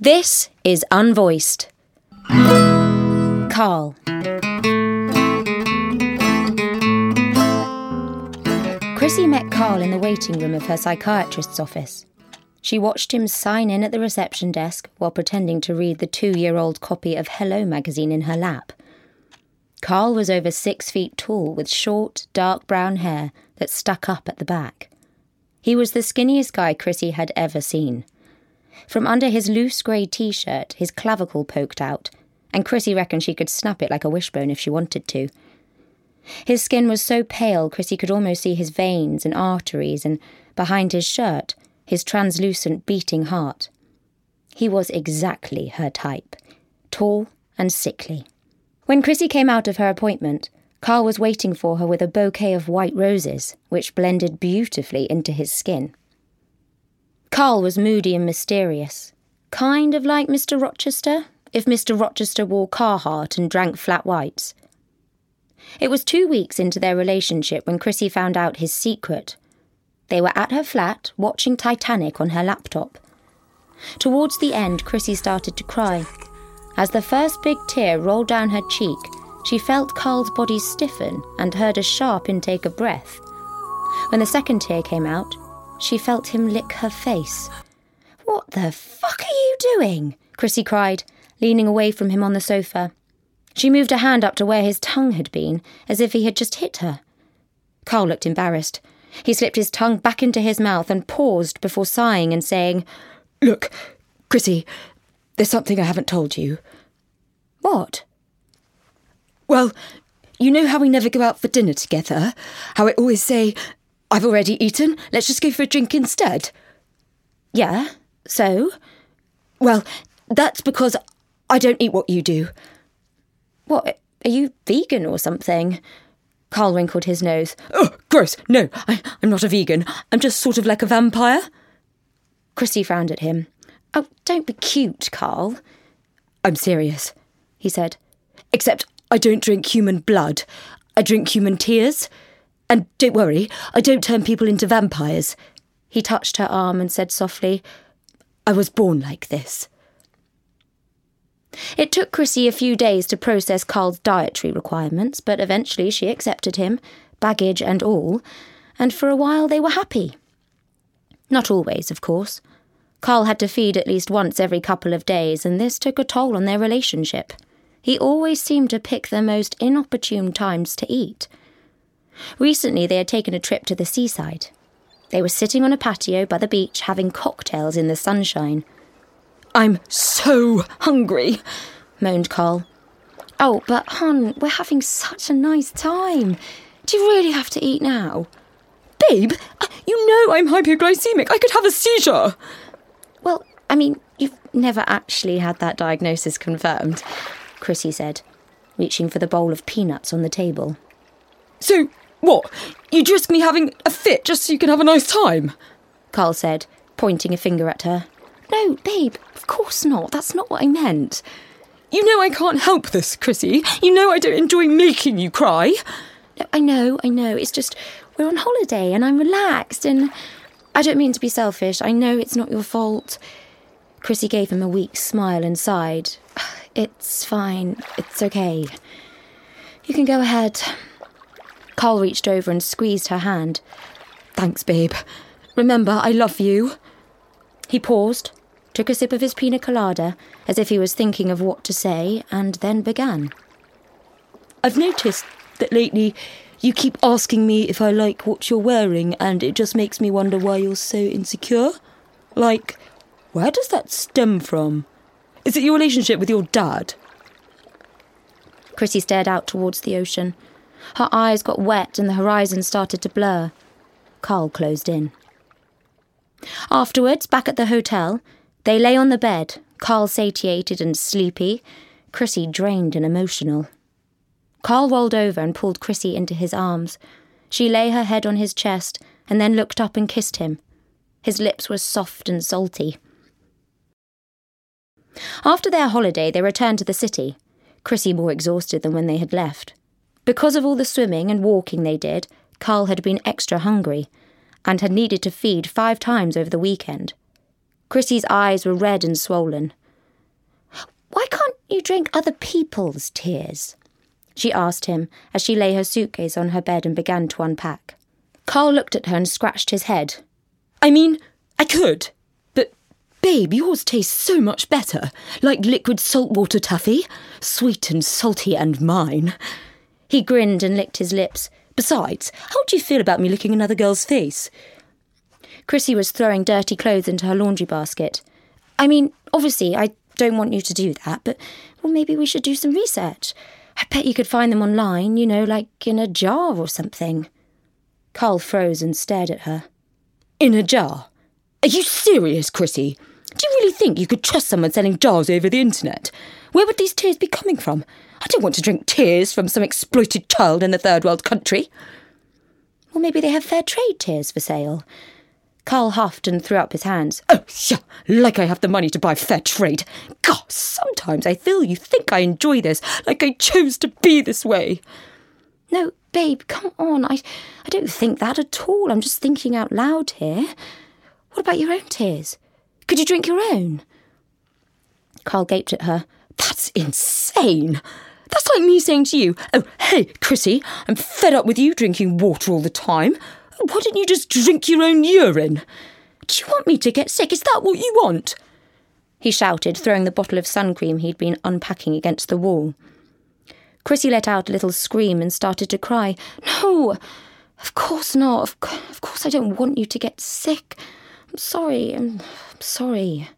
This is Unvoiced. Carl. Chrissy met Carl in the waiting room of her psychiatrist's office. She watched him sign in at the reception desk while pretending to read the two year old copy of Hello magazine in her lap. Carl was over six feet tall with short, dark brown hair that stuck up at the back. He was the skinniest guy Chrissy had ever seen. From under his loose grey t shirt, his clavicle poked out, and Chrissy reckoned she could snap it like a wishbone if she wanted to. His skin was so pale Chrissy could almost see his veins and arteries, and behind his shirt, his translucent beating heart. He was exactly her type tall and sickly. When Chrissy came out of her appointment, Carl was waiting for her with a bouquet of white roses, which blended beautifully into his skin. Carl was moody and mysterious, kind of like Mr. Rochester, if Mr. Rochester wore Carhartt and drank flat whites. It was two weeks into their relationship when Chrissy found out his secret. They were at her flat, watching Titanic on her laptop. Towards the end, Chrissy started to cry. As the first big tear rolled down her cheek, she felt Carl's body stiffen and heard a sharp intake of breath. When the second tear came out, she felt him lick her face. What the fuck are you doing? Chrissy cried, leaning away from him on the sofa. She moved a hand up to where his tongue had been, as if he had just hit her. Carl looked embarrassed. He slipped his tongue back into his mouth and paused before sighing and saying, Look, Chrissy, there's something I haven't told you. What? Well, you know how we never go out for dinner together? How I always say, I've already eaten, let's just go for a drink instead? Yeah, so? Well, that's because I don't eat what you do. What, are you vegan or something? Carl wrinkled his nose. Oh, gross. No, I, I'm not a vegan. I'm just sort of like a vampire. Chrissy frowned at him. Oh, don't be cute, Carl. I'm serious, he said. Except I don't drink human blood. I drink human tears. And don't worry, I don't turn people into vampires. He touched her arm and said softly, I was born like this. It took Chrissy a few days to process Carl's dietary requirements, but eventually she accepted him, baggage and all, and for a while they were happy. Not always, of course. Carl had to feed at least once every couple of days, and this took a toll on their relationship. He always seemed to pick the most inopportune times to eat. Recently, they had taken a trip to the seaside. They were sitting on a patio by the beach having cocktails in the sunshine. I'm so hungry, moaned Carl. Oh, but, hon, we're having such a nice time. Do you really have to eat now? Babe, uh, you know I'm hypoglycemic. I could have a seizure. Well, I mean, you've never actually had that diagnosis confirmed, Chrissy said, reaching for the bowl of peanuts on the table. So, what? You'd risk me having a fit just so you can have a nice time? Carl said, pointing a finger at her. No, babe, of course not. That's not what I meant. You know I can't help this, Chrissy. You know I don't enjoy making you cry. No, I know, I know. It's just we're on holiday and I'm relaxed and I don't mean to be selfish. I know it's not your fault. Chrissy gave him a weak smile and sighed. It's fine. It's okay. You can go ahead. Carl reached over and squeezed her hand. Thanks, babe. Remember, I love you. He paused, took a sip of his pina colada, as if he was thinking of what to say, and then began. I've noticed that lately you keep asking me if I like what you're wearing, and it just makes me wonder why you're so insecure. Like, where does that stem from? Is it your relationship with your dad? Chrissy stared out towards the ocean. Her eyes got wet and the horizon started to blur. Carl closed in. Afterwards, back at the hotel, they lay on the bed, Carl satiated and sleepy, Chrissy drained and emotional. Carl rolled over and pulled Chrissy into his arms. She lay her head on his chest and then looked up and kissed him. His lips were soft and salty. After their holiday, they returned to the city, Chrissy more exhausted than when they had left. Because of all the swimming and walking they did, Carl had been extra hungry and had needed to feed five times over the weekend. Chrissy's eyes were red and swollen. Why can't you drink other people's tears? She asked him as she lay her suitcase on her bed and began to unpack. Carl looked at her and scratched his head. I mean, I could. But, babe, yours tastes so much better. Like liquid saltwater taffy. Sweet and salty and mine. He grinned and licked his lips. Besides, how do you feel about me licking another girl's face? Chrissy was throwing dirty clothes into her laundry basket. I mean, obviously, I don't want you to do that, but well, maybe we should do some research. I bet you could find them online, you know, like in a jar or something. Carl froze and stared at her. In a jar? Are you serious, Chrissy? Do you really think you could trust someone selling jars over the internet? Where would these tears be coming from? I don't want to drink tears from some exploited child in a third world country. Well, maybe they have fair trade tears for sale. Carl huffed and threw up his hands. Oh, yeah, like I have the money to buy fair trade. God, sometimes I feel you think I enjoy this, like I chose to be this way. No, babe, come on. I, I don't think that at all. I'm just thinking out loud here. What about your own tears? Could you drink your own? Carl gaped at her. That's insane. That's like me saying to you, Oh, hey, Chrissy, I'm fed up with you drinking water all the time. Why don't you just drink your own urine? Do you want me to get sick? Is that what you want? He shouted, throwing the bottle of sun cream he'd been unpacking against the wall. Chrissy let out a little scream and started to cry. No, of course not. Of, of course I don't want you to get sick. I'm sorry. I'm, I'm sorry.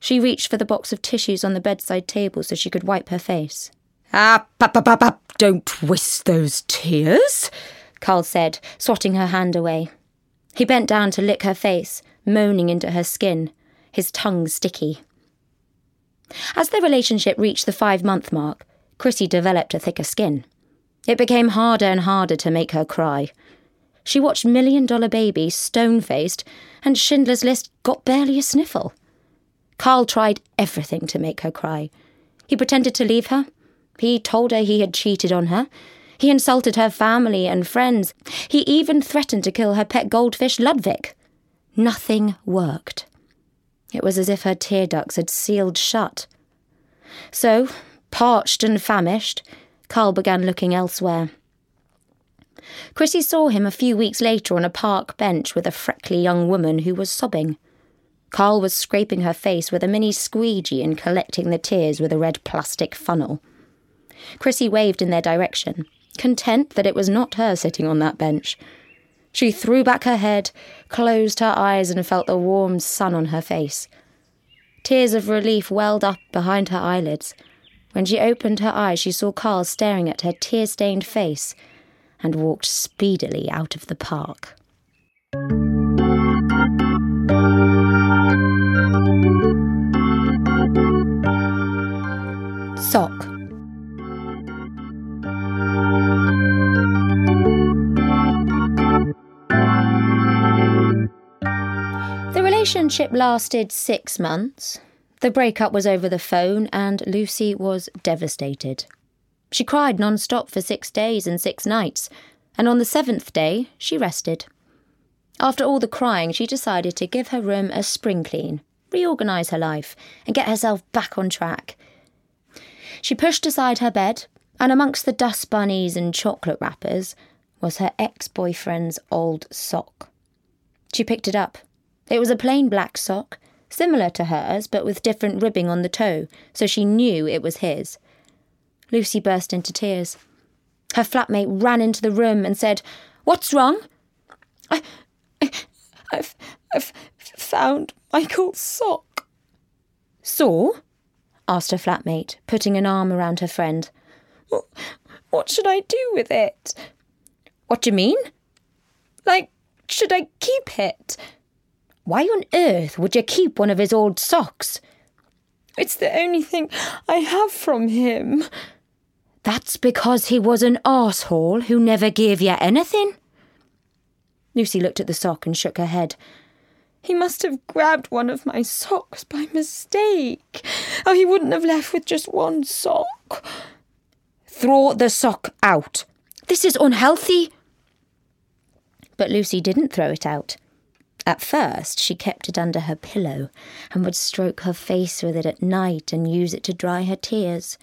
She reached for the box of tissues on the bedside table so she could wipe her face. Ah, pap, pap, pap, don't waste those tears. Carl said, swatting her hand away. He bent down to lick her face, moaning into her skin, his tongue sticky. As their relationship reached the five month mark, Chrissy developed a thicker skin. It became harder and harder to make her cry. She watched Million Dollar Baby stone faced, and Schindler's List got barely a sniffle. Carl tried everything to make her cry. He pretended to leave her. He told her he had cheated on her. He insulted her family and friends. He even threatened to kill her pet goldfish, Ludwig. Nothing worked. It was as if her tear ducts had sealed shut. So, parched and famished, Carl began looking elsewhere. Chrissy saw him a few weeks later on a park bench with a freckly young woman who was sobbing. Carl was scraping her face with a mini squeegee and collecting the tears with a red plastic funnel. Chrissy waved in their direction content that it was not her sitting on that bench. She threw back her head, closed her eyes, and felt the warm sun on her face. Tears of relief welled up behind her eyelids. When she opened her eyes, she saw Carl staring at her tear stained face and walked speedily out of the park. Sock. Relationship lasted six months. The breakup was over the phone, and Lucy was devastated. She cried non stop for six days and six nights, and on the seventh day, she rested. After all the crying, she decided to give her room a spring clean, reorganise her life, and get herself back on track. She pushed aside her bed, and amongst the dust bunnies and chocolate wrappers was her ex boyfriend's old sock. She picked it up it was a plain black sock, similar to hers, but with different ribbing on the toe, so she knew it was his. Lucy burst into tears. Her flatmate ran into the room and said, What's wrong? I, I, I've, I've found Michael's sock. Saw? asked her flatmate, putting an arm around her friend. What, what should I do with it? What do you mean? Like, should I keep it? Why on earth would you keep one of his old socks? It's the only thing I have from him. That's because he was an arsehole who never gave you anything. Lucy looked at the sock and shook her head. He must have grabbed one of my socks by mistake. Oh, he wouldn't have left with just one sock. Throw the sock out. This is unhealthy. But Lucy didn't throw it out. At first, she kept it under her pillow and would stroke her face with it at night and use it to dry her tears.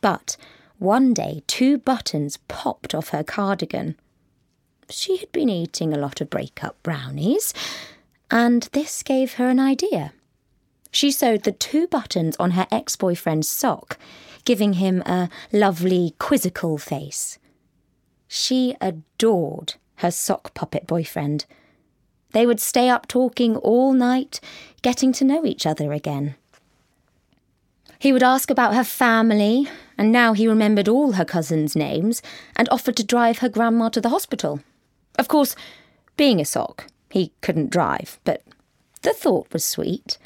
But one day, two buttons popped off her cardigan. She had been eating a lot of break-up brownies, and this gave her an idea. She sewed the two buttons on her ex boyfriend's sock, giving him a lovely, quizzical face. She adored her sock puppet boyfriend. They would stay up talking all night, getting to know each other again. He would ask about her family, and now he remembered all her cousins' names and offered to drive her grandma to the hospital. Of course, being a sock, he couldn't drive, but the thought was sweet.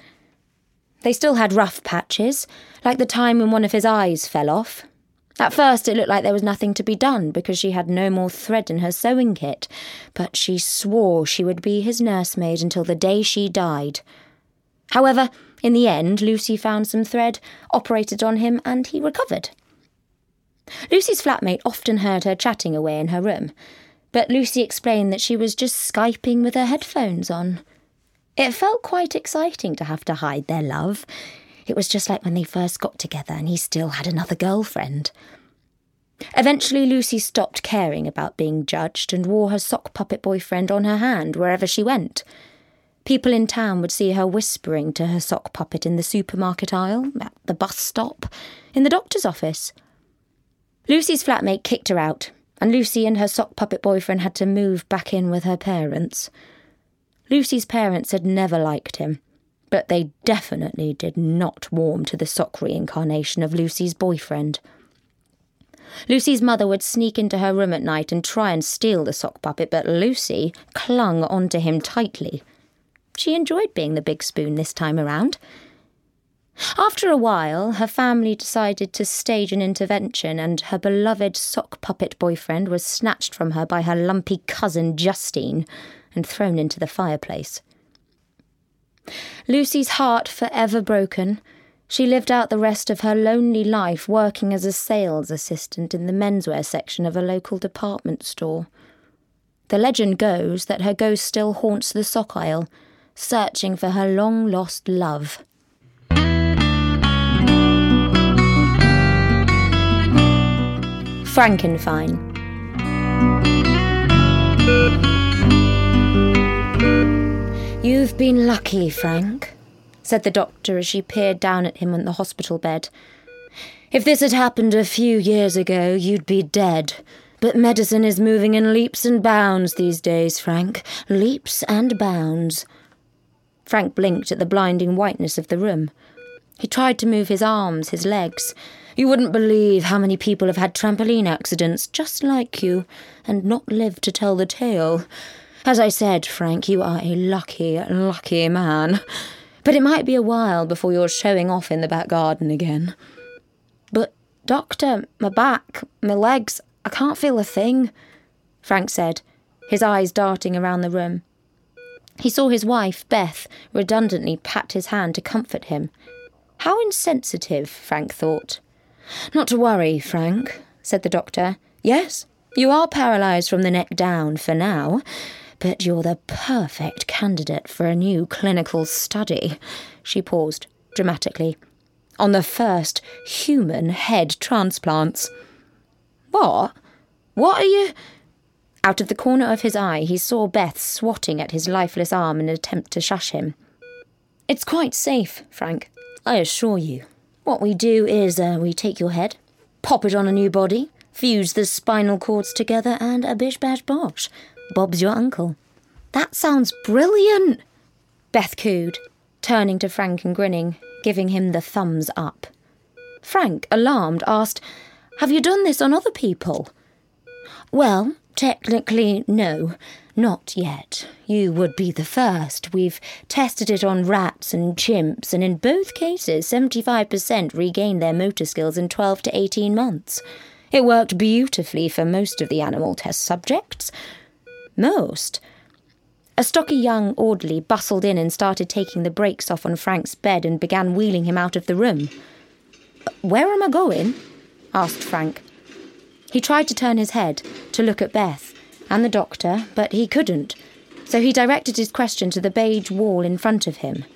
They still had rough patches, like the time when one of his eyes fell off. At first, it looked like there was nothing to be done because she had no more thread in her sewing kit, but she swore she would be his nursemaid until the day she died. However, in the end, Lucy found some thread, operated on him, and he recovered. Lucy's flatmate often heard her chatting away in her room, but Lucy explained that she was just Skyping with her headphones on. It felt quite exciting to have to hide their love. It was just like when they first got together and he still had another girlfriend. Eventually, Lucy stopped caring about being judged and wore her sock puppet boyfriend on her hand wherever she went. People in town would see her whispering to her sock puppet in the supermarket aisle, at the bus stop, in the doctor's office. Lucy's flatmate kicked her out, and Lucy and her sock puppet boyfriend had to move back in with her parents. Lucy's parents had never liked him, but they definitely did not warm to the sock reincarnation of Lucy's boyfriend. Lucy's mother would sneak into her room at night and try and steal the sock puppet, but Lucy clung onto him tightly. She enjoyed being the big spoon this time around. After a while, her family decided to stage an intervention, and her beloved sock puppet boyfriend was snatched from her by her lumpy cousin Justine and thrown into the fireplace. Lucy's heart forever broken, she lived out the rest of her lonely life working as a sales assistant in the menswear section of a local department store. The legend goes that her ghost still haunts the sock aisle, searching for her long lost love. Frankenfine. You've been lucky, Frank, said the doctor as she peered down at him on the hospital bed. If this had happened a few years ago, you'd be dead. But medicine is moving in leaps and bounds these days, Frank. Leaps and bounds. Frank blinked at the blinding whiteness of the room. He tried to move his arms, his legs. You wouldn't believe how many people have had trampoline accidents just like you and not lived to tell the tale. As I said, Frank, you are a lucky, lucky man. But it might be a while before you're showing off in the back garden again. But, Doctor, my back, my legs, I can't feel a thing, Frank said, his eyes darting around the room. He saw his wife, Beth, redundantly pat his hand to comfort him. How insensitive, Frank thought. Not to worry, Frank, said the doctor. Yes, you are paralysed from the neck down for now, but you're the perfect candidate for a new clinical study. She paused dramatically. On the first human head transplants. What? What are you. Out of the corner of his eye, he saw Beth swatting at his lifeless arm in an attempt to shush him. It's quite safe, Frank, I assure you. What we do is uh, we take your head, pop it on a new body, fuse the spinal cords together, and a bish bash bosh. Bob's your uncle. That sounds brilliant, Beth cooed, turning to Frank and grinning, giving him the thumbs up. Frank, alarmed, asked, Have you done this on other people? Well, technically, no. Not yet. You would be the first. We've tested it on rats and chimps, and in both cases, 75% regained their motor skills in 12 to 18 months. It worked beautifully for most of the animal test subjects. Most? A stocky young orderly bustled in and started taking the brakes off on Frank's bed and began wheeling him out of the room. Where am I going? asked Frank. He tried to turn his head to look at Beth and the doctor, but he couldn't. So he directed his question to the beige wall in front of him.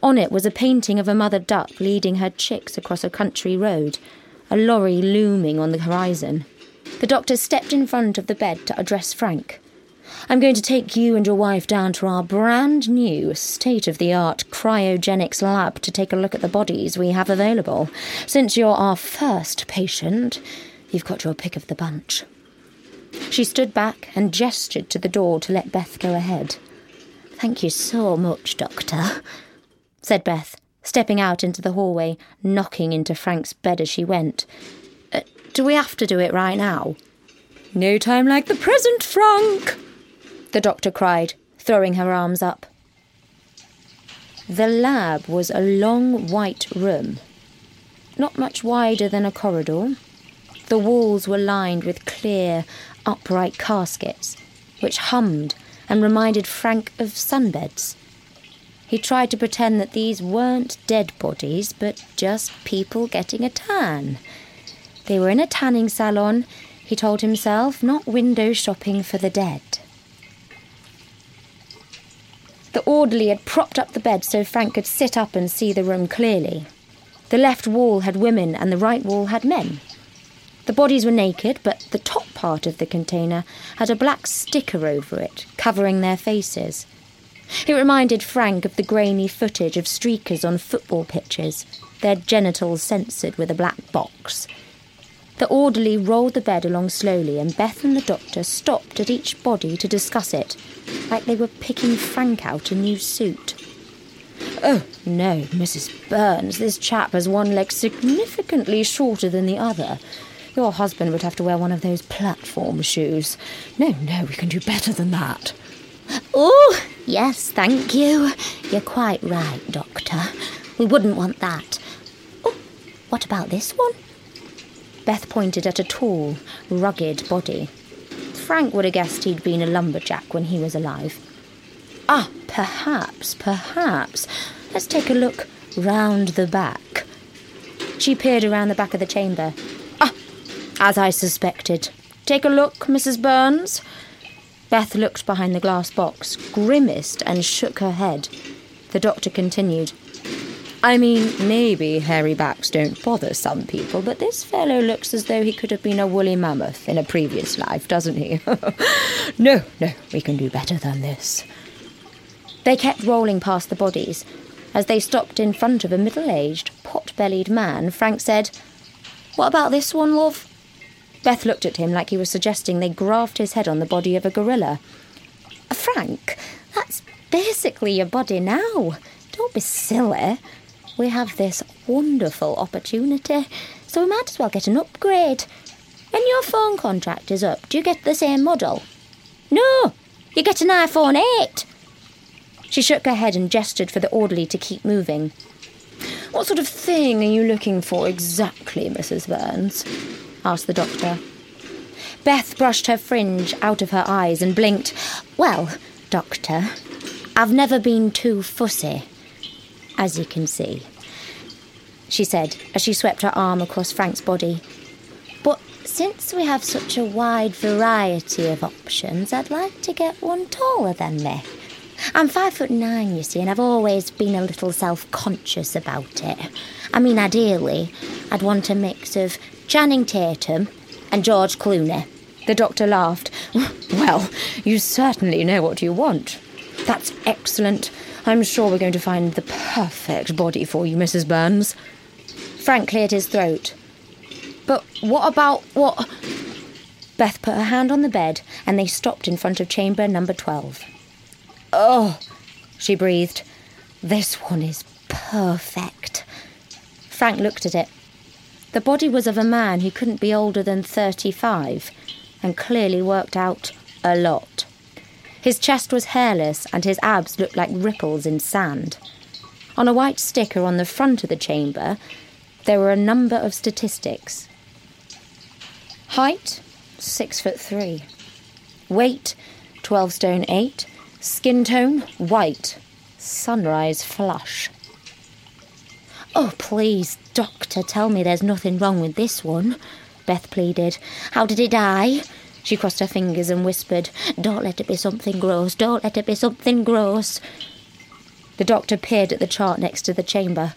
On it was a painting of a mother duck leading her chicks across a country road, a lorry looming on the horizon. The doctor stepped in front of the bed to address Frank. I'm going to take you and your wife down to our brand new state of the art cryogenics lab to take a look at the bodies we have available. Since you're our first patient, you've got your pick of the bunch. She stood back and gestured to the door to let Beth go ahead. Thank you so much, Doctor, said Beth, stepping out into the hallway, knocking into Frank's bed as she went. Uh, do we have to do it right now? No time like the present, Frank, the doctor cried, throwing her arms up. The lab was a long white room, not much wider than a corridor. The walls were lined with clear, upright caskets, which hummed and reminded Frank of sunbeds. He tried to pretend that these weren't dead bodies, but just people getting a tan. They were in a tanning salon, he told himself, not window shopping for the dead. The orderly had propped up the bed so Frank could sit up and see the room clearly. The left wall had women and the right wall had men. The bodies were naked, but the top part of the container had a black sticker over it, covering their faces. It reminded Frank of the grainy footage of streakers on football pitches, their genitals censored with a black box. The orderly rolled the bed along slowly, and Beth and the doctor stopped at each body to discuss it, like they were picking Frank out a new suit. Oh, no, Mrs. Burns, this chap has one leg significantly shorter than the other. Your husband would have to wear one of those platform shoes. No, no, we can do better than that. Oh, yes, thank you. You're quite right, Doctor. We wouldn't want that. Oh, what about this one? Beth pointed at a tall, rugged body. Frank would have guessed he'd been a lumberjack when he was alive. Ah, perhaps, perhaps. Let's take a look round the back. She peered around the back of the chamber. Ah, as I suspected. Take a look, Mrs. Burns. Beth looked behind the glass box, grimaced, and shook her head. The doctor continued. I mean, maybe hairy backs don't bother some people, but this fellow looks as though he could have been a woolly mammoth in a previous life, doesn't he? no, no, we can do better than this. They kept rolling past the bodies. As they stopped in front of a middle aged, pot bellied man, Frank said, What about this one, love? Beth looked at him like he was suggesting they graft his head on the body of a gorilla. Frank, that's basically your body now. Don't be silly. We have this wonderful opportunity, so we might as well get an upgrade. When your phone contract is up, do you get the same model? No, you get an iPhone 8. She shook her head and gestured for the orderly to keep moving. What sort of thing are you looking for exactly, Mrs. Burns? asked the doctor. Beth brushed her fringe out of her eyes and blinked. Well, doctor, I've never been too fussy, as you can see, she said as she swept her arm across Frank's body. But since we have such a wide variety of options, I'd like to get one taller than me. I'm five foot nine, you see, and I've always been a little self conscious about it. I mean, ideally, I'd want a mix of Channing Tatum and George Clooney. The doctor laughed. Well, you certainly know what you want. That's excellent. I'm sure we're going to find the perfect body for you, Mrs. Burns. Frank cleared his throat. But what about what? Beth put her hand on the bed and they stopped in front of chamber number 12. Oh, she breathed. This one is perfect. Frank looked at it. The body was of a man who couldn't be older than 35 and clearly worked out a lot. His chest was hairless and his abs looked like ripples in sand. On a white sticker on the front of the chamber, there were a number of statistics. Height, six foot three. Weight, 12 stone eight. Skin tone, white. Sunrise flush. Oh, please, doctor, tell me there's nothing wrong with this one, Beth pleaded. How did he die? She crossed her fingers and whispered, Don't let it be something gross, don't let it be something gross. The doctor peered at the chart next to the chamber.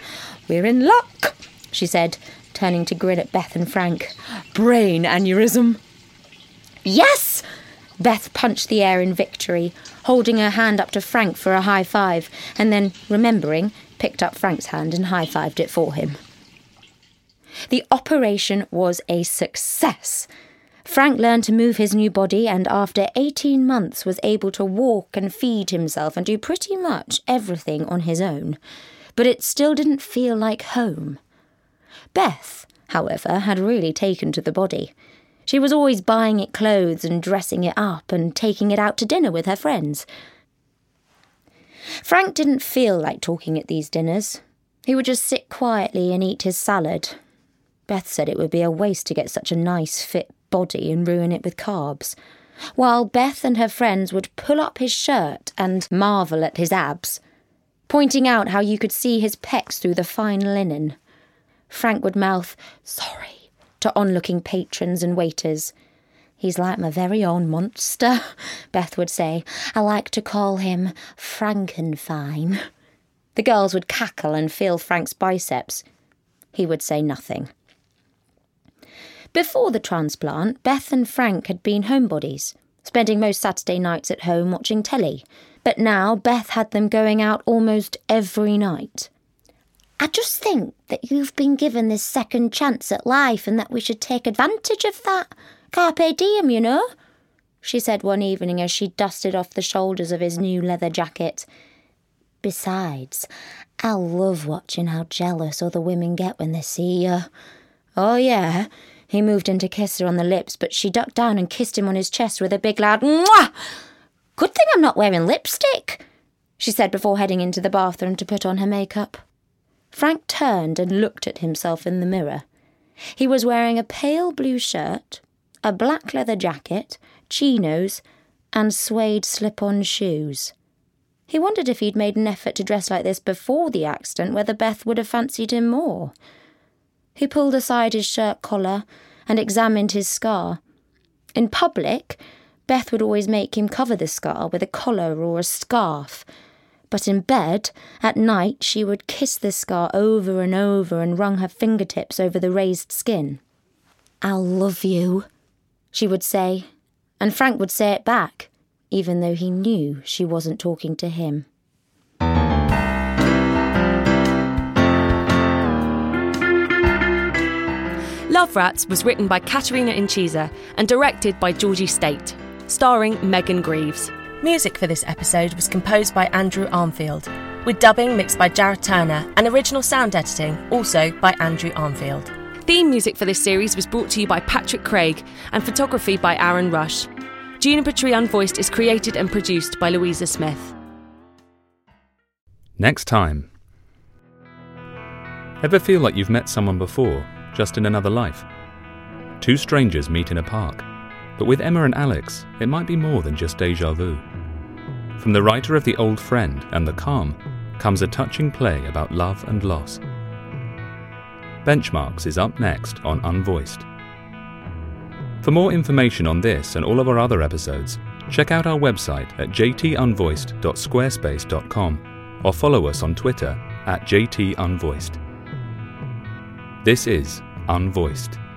We're in luck, she said, turning to grin at Beth and Frank. Brain aneurysm. Yes! Beth punched the air in victory, holding her hand up to Frank for a high five, and then, remembering, picked up Frank's hand and high fived it for him. The operation was a success. Frank learned to move his new body and after 18 months was able to walk and feed himself and do pretty much everything on his own. But it still didn't feel like home. Beth, however, had really taken to the body. She was always buying it clothes and dressing it up and taking it out to dinner with her friends. Frank didn't feel like talking at these dinners. He would just sit quietly and eat his salad. Beth said it would be a waste to get such a nice, fit body and ruin it with carbs. While Beth and her friends would pull up his shirt and marvel at his abs, pointing out how you could see his pecs through the fine linen. Frank would mouth, Sorry, to onlooking patrons and waiters. He's like my very own monster, Beth would say. I like to call him Frankenfine. The girls would cackle and feel Frank's biceps. He would say nothing. Before the transplant, Beth and Frank had been homebodies, spending most Saturday nights at home watching telly. But now Beth had them going out almost every night. I just think that you've been given this second chance at life and that we should take advantage of that. Carpe diem, you know, she said one evening as she dusted off the shoulders of his new leather jacket. Besides, I love watching how jealous other women get when they see you. Oh, yeah. He moved in to kiss her on the lips, but she ducked down and kissed him on his chest with a big loud Mwah! Good thing I'm not wearing lipstick, she said before heading into the bathroom to put on her makeup. Frank turned and looked at himself in the mirror. He was wearing a pale blue shirt, a black leather jacket, chinos, and suede slip on shoes. He wondered if he'd made an effort to dress like this before the accident, whether Beth would have fancied him more. He pulled aside his shirt collar and examined his scar. In public, Beth would always make him cover the scar with a collar or a scarf but in bed, at night, she would kiss the scar over and over and wrung her fingertips over the raised skin. I'll love you, she would say, and Frank would say it back, even though he knew she wasn't talking to him. Love Rats was written by Katerina Incisa and directed by Georgie State, starring Megan Greaves. Music for this episode was composed by Andrew Armfield, with dubbing mixed by Jared Turner and original sound editing also by Andrew Armfield. Theme music for this series was brought to you by Patrick Craig and photography by Aaron Rush. Juniper Tree Unvoiced is created and produced by Louisa Smith. Next time. Ever feel like you've met someone before, just in another life? Two strangers meet in a park. But with Emma and Alex, it might be more than just deja vu. From the writer of The Old Friend and The Calm comes a touching play about love and loss. Benchmarks is up next on Unvoiced. For more information on this and all of our other episodes, check out our website at jtunvoiced.squarespace.com or follow us on Twitter at jtunvoiced. This is Unvoiced.